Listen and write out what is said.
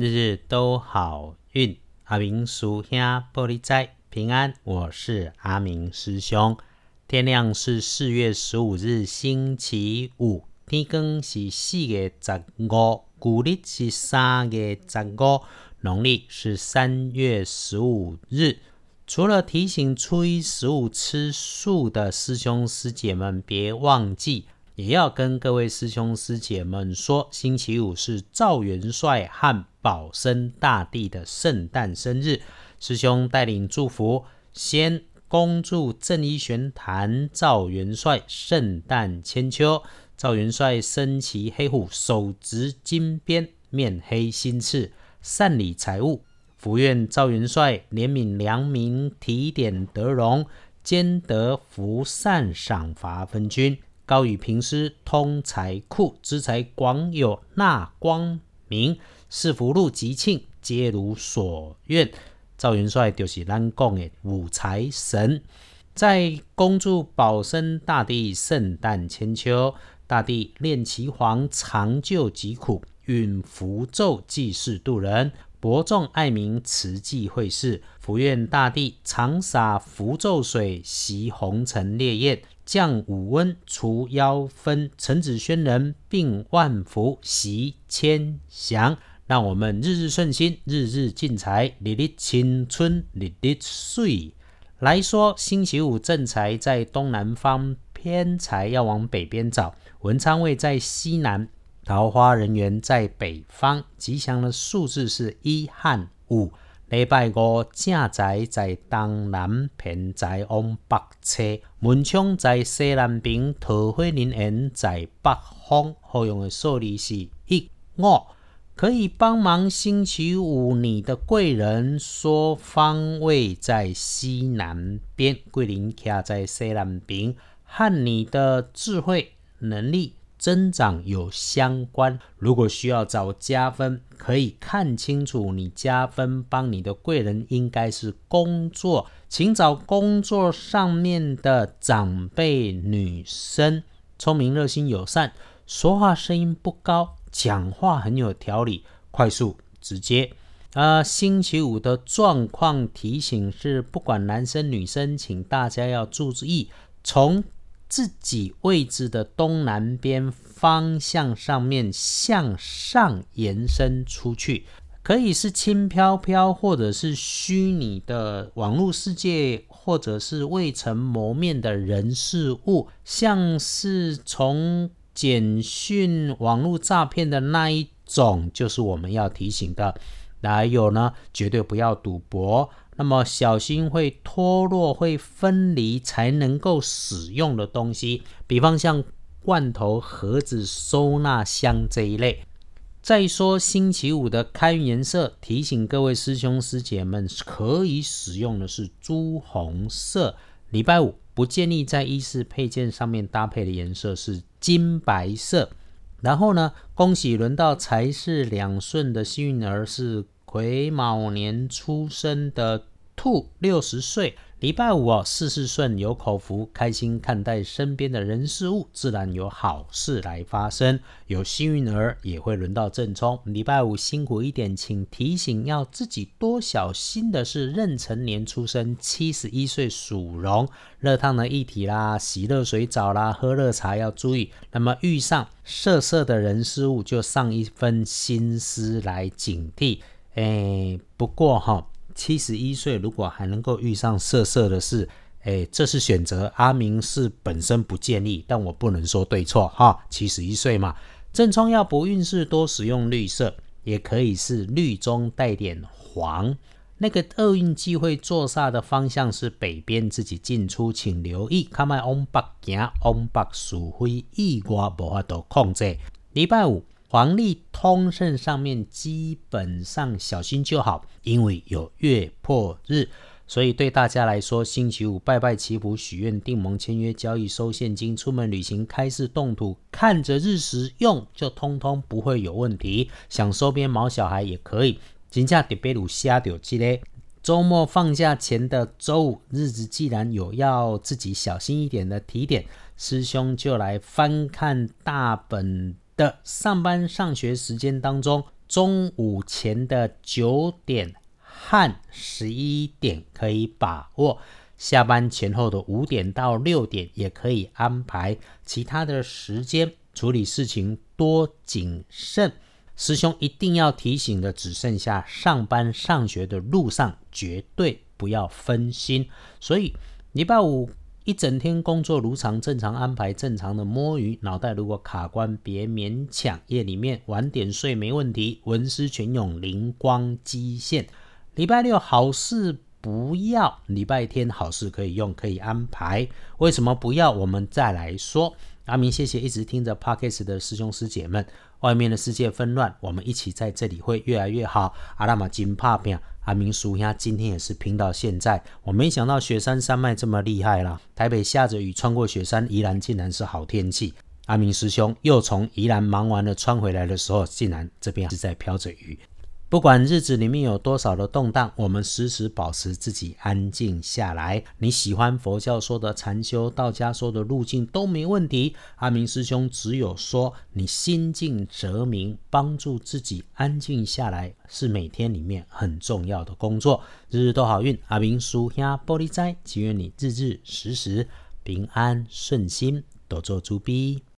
日日都好运。阿明叔兄玻璃仔平安，我是阿明师兄。天亮是四月十五日星期五，天更是四月十五，古历是三月十五，农历是三月十五日。除了提醒初一十五吃素的师兄师姐们别忘记。也要跟各位师兄师姐们说，星期五是赵元帅和保生大帝的圣诞生日。师兄带领祝福，先恭祝正一玄坛赵元帅圣诞千秋。赵元帅身骑黑虎，手执金鞭，面黑心赤，善理财物。福愿赵元帅怜悯良民，提点德容，兼得福善赏罚分均。高于平师通财库，资财广有纳光明，是福禄吉庆，皆如所愿。赵元帅就是咱讲的五财神，在恭祝保生大帝圣诞千秋，大帝炼其黄，长救疾苦，运符咒济世度人，博众爱民，慈济会事。福愿大帝常洒符咒水，袭红尘烈焰。降五温，除妖分，陈子轩人病万福，喜千祥，让我们日日顺心，日日进财，日日青春，日日岁。来说，星期五正财在东南方，偏财要往北边找。文昌位在西南，桃花人缘在北方。吉祥的数字是一和五。礼拜五正财在东南，偏财往北车，门窗在西南边，桃花林园在北方。好用的数字是一五，可以帮忙星期五你的贵人说方位在西南边，桂林卡在西南边，和你的智慧能力。增长有相关，如果需要找加分，可以看清楚你加分帮你的贵人应该是工作，请找工作上面的长辈女生，聪明、热心、友善，说话声音不高，讲话很有条理，快速直接。啊，星期五的状况提醒是，不管男生女生，请大家要注意从。自己位置的东南边方向上面向上延伸出去，可以是轻飘飘，或者是虚拟的网络世界，或者是未曾谋面的人事物，像是从简讯网络诈骗的那一种，就是我们要提醒的。还有呢，绝对不要赌博。那么小心会脱落、会分离才能够使用的东西，比方像罐头盒子、收纳箱这一类。再说星期五的开运颜色，提醒各位师兄师姐们，可以使用的是朱红色。礼拜五不建议在衣饰配件上面搭配的颜色是金白色。然后呢，恭喜轮到财势两顺的幸运儿是。癸卯年出生的兔，六十岁，礼拜五哦，事事顺，有口福，开心看待身边的人事物，自然有好事来发生。有幸运儿也会轮到正冲，礼拜五辛苦一点，请提醒要自己多小心的是壬辰年出生，七十一岁属龙，热烫的液体啦，洗热水澡啦，喝热茶要注意。那么遇上色色的人事物，就上一分心思来警惕。哎，不过哈，七十一岁如果还能够遇上色色的事，哎，这是选择。阿明是本身不建议，但我不能说对错哈。七十一岁嘛，正冲要不运势多使用绿色，也可以是绿中带点黄。那个厄运机会坐煞的方向是北边，自己进出请留意。看卖往北行，往北属灰意外无法度控制。礼拜五。黄历通胜上面基本上小心就好，因为有月破日，所以对大家来说，星期五拜拜祈福、许愿、订盟、签约、交易、收现金、出门旅行、开市动土，看着日时用，就通通不会有问题。想收编毛小孩也可以。金价特别鲁虾掉记嘞，周末放假前的周五日子，既然有要自己小心一点的提点，师兄就来翻看大本。的上班上学时间当中，中午前的九点和十一点可以把握，下班前后的五点到六点也可以安排，其他的时间处理事情多谨慎。师兄一定要提醒的，只剩下上班上学的路上，绝对不要分心。所以礼拜五一整天工作如常，正常安排，正常的摸鱼。脑袋如果卡关，别勉强。夜里面晚点睡没问题，文思泉涌，灵光激现。礼拜六好事不要，礼拜天好事可以用，可以安排。为什么不要？我们再来说。阿明，谢谢一直听着 Podcast 的师兄师姐们。外面的世界纷乱，我们一起在这里会越来越好。阿拉玛金帕片，阿明叔他，今天也是拼到现在。我没想到雪山山脉这么厉害啦！台北下着雨，穿过雪山，宜兰竟然是好天气。阿明师兄又从宜兰忙完了，穿回来的时候，竟然这边是在飘着雨。不管日子里面有多少的动荡，我们时时保持自己安静下来。你喜欢佛教说的禅修，道家说的路径都没问题。阿明师兄只有说，你心静则明，帮助自己安静下来，是每天里面很重要的工作。日日都好运，阿明叔兄玻璃斋，祈愿你日日时时平安顺心，多做猪逼。